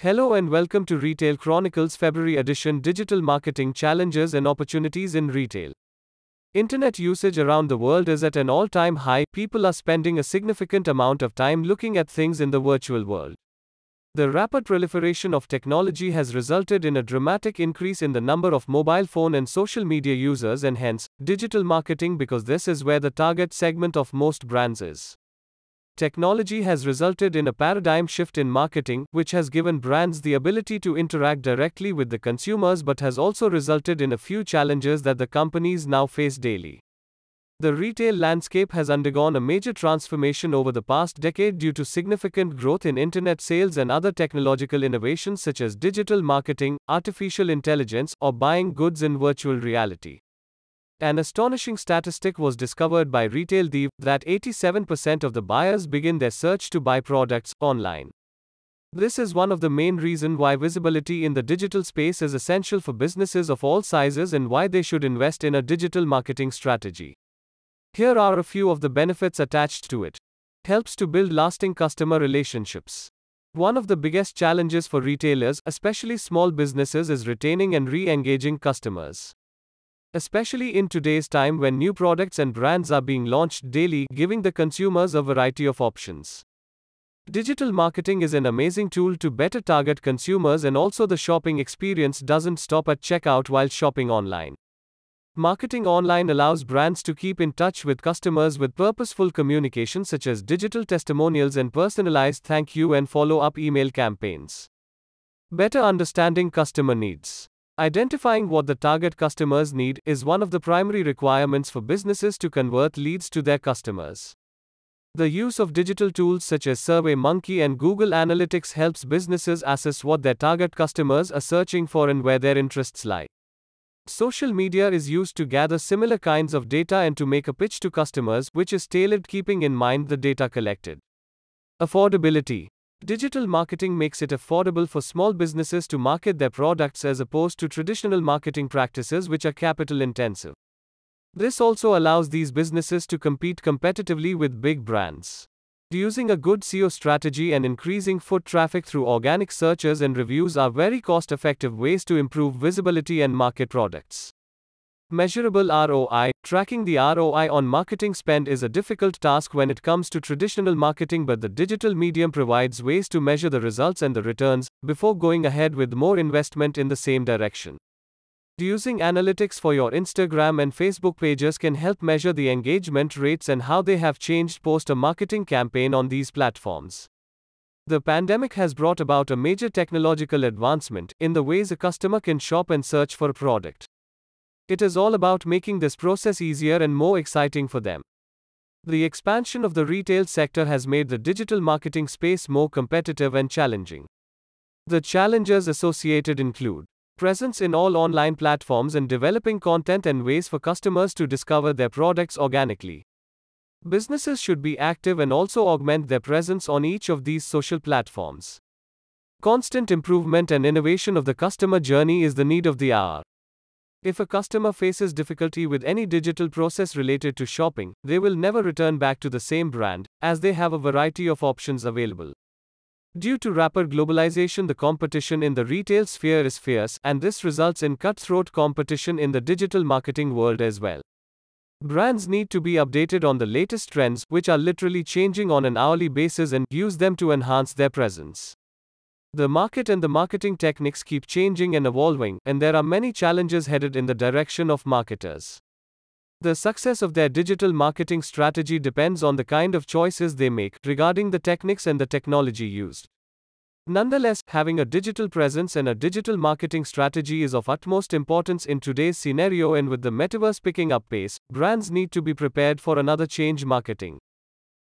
Hello and welcome to Retail Chronicles February edition Digital Marketing Challenges and Opportunities in Retail. Internet usage around the world is at an all time high. People are spending a significant amount of time looking at things in the virtual world. The rapid proliferation of technology has resulted in a dramatic increase in the number of mobile phone and social media users, and hence, digital marketing because this is where the target segment of most brands is. Technology has resulted in a paradigm shift in marketing, which has given brands the ability to interact directly with the consumers but has also resulted in a few challenges that the companies now face daily. The retail landscape has undergone a major transformation over the past decade due to significant growth in internet sales and other technological innovations such as digital marketing, artificial intelligence, or buying goods in virtual reality. An astonishing statistic was discovered by Retail Dive that 87% of the buyers begin their search to buy products online. This is one of the main reasons why visibility in the digital space is essential for businesses of all sizes and why they should invest in a digital marketing strategy. Here are a few of the benefits attached to it. Helps to build lasting customer relationships. One of the biggest challenges for retailers, especially small businesses, is retaining and re engaging customers. Especially in today's time when new products and brands are being launched daily, giving the consumers a variety of options. Digital marketing is an amazing tool to better target consumers, and also the shopping experience doesn't stop at checkout while shopping online. Marketing online allows brands to keep in touch with customers with purposeful communication such as digital testimonials and personalized thank you and follow up email campaigns. Better understanding customer needs. Identifying what the target customers need is one of the primary requirements for businesses to convert leads to their customers. The use of digital tools such as SurveyMonkey and Google Analytics helps businesses assess what their target customers are searching for and where their interests lie. Social media is used to gather similar kinds of data and to make a pitch to customers, which is tailored keeping in mind the data collected. Affordability. Digital marketing makes it affordable for small businesses to market their products as opposed to traditional marketing practices which are capital intensive. This also allows these businesses to compete competitively with big brands. Using a good SEO strategy and increasing foot traffic through organic searches and reviews are very cost effective ways to improve visibility and market products. Measurable ROI Tracking the ROI on marketing spend is a difficult task when it comes to traditional marketing, but the digital medium provides ways to measure the results and the returns before going ahead with more investment in the same direction. Using analytics for your Instagram and Facebook pages can help measure the engagement rates and how they have changed post a marketing campaign on these platforms. The pandemic has brought about a major technological advancement in the ways a customer can shop and search for a product. It is all about making this process easier and more exciting for them. The expansion of the retail sector has made the digital marketing space more competitive and challenging. The challenges associated include presence in all online platforms and developing content and ways for customers to discover their products organically. Businesses should be active and also augment their presence on each of these social platforms. Constant improvement and innovation of the customer journey is the need of the hour. If a customer faces difficulty with any digital process related to shopping, they will never return back to the same brand, as they have a variety of options available. Due to rapid globalization, the competition in the retail sphere is fierce, and this results in cutthroat competition in the digital marketing world as well. Brands need to be updated on the latest trends, which are literally changing on an hourly basis, and use them to enhance their presence. The market and the marketing techniques keep changing and evolving, and there are many challenges headed in the direction of marketers. The success of their digital marketing strategy depends on the kind of choices they make regarding the techniques and the technology used. Nonetheless, having a digital presence and a digital marketing strategy is of utmost importance in today's scenario, and with the metaverse picking up pace, brands need to be prepared for another change marketing.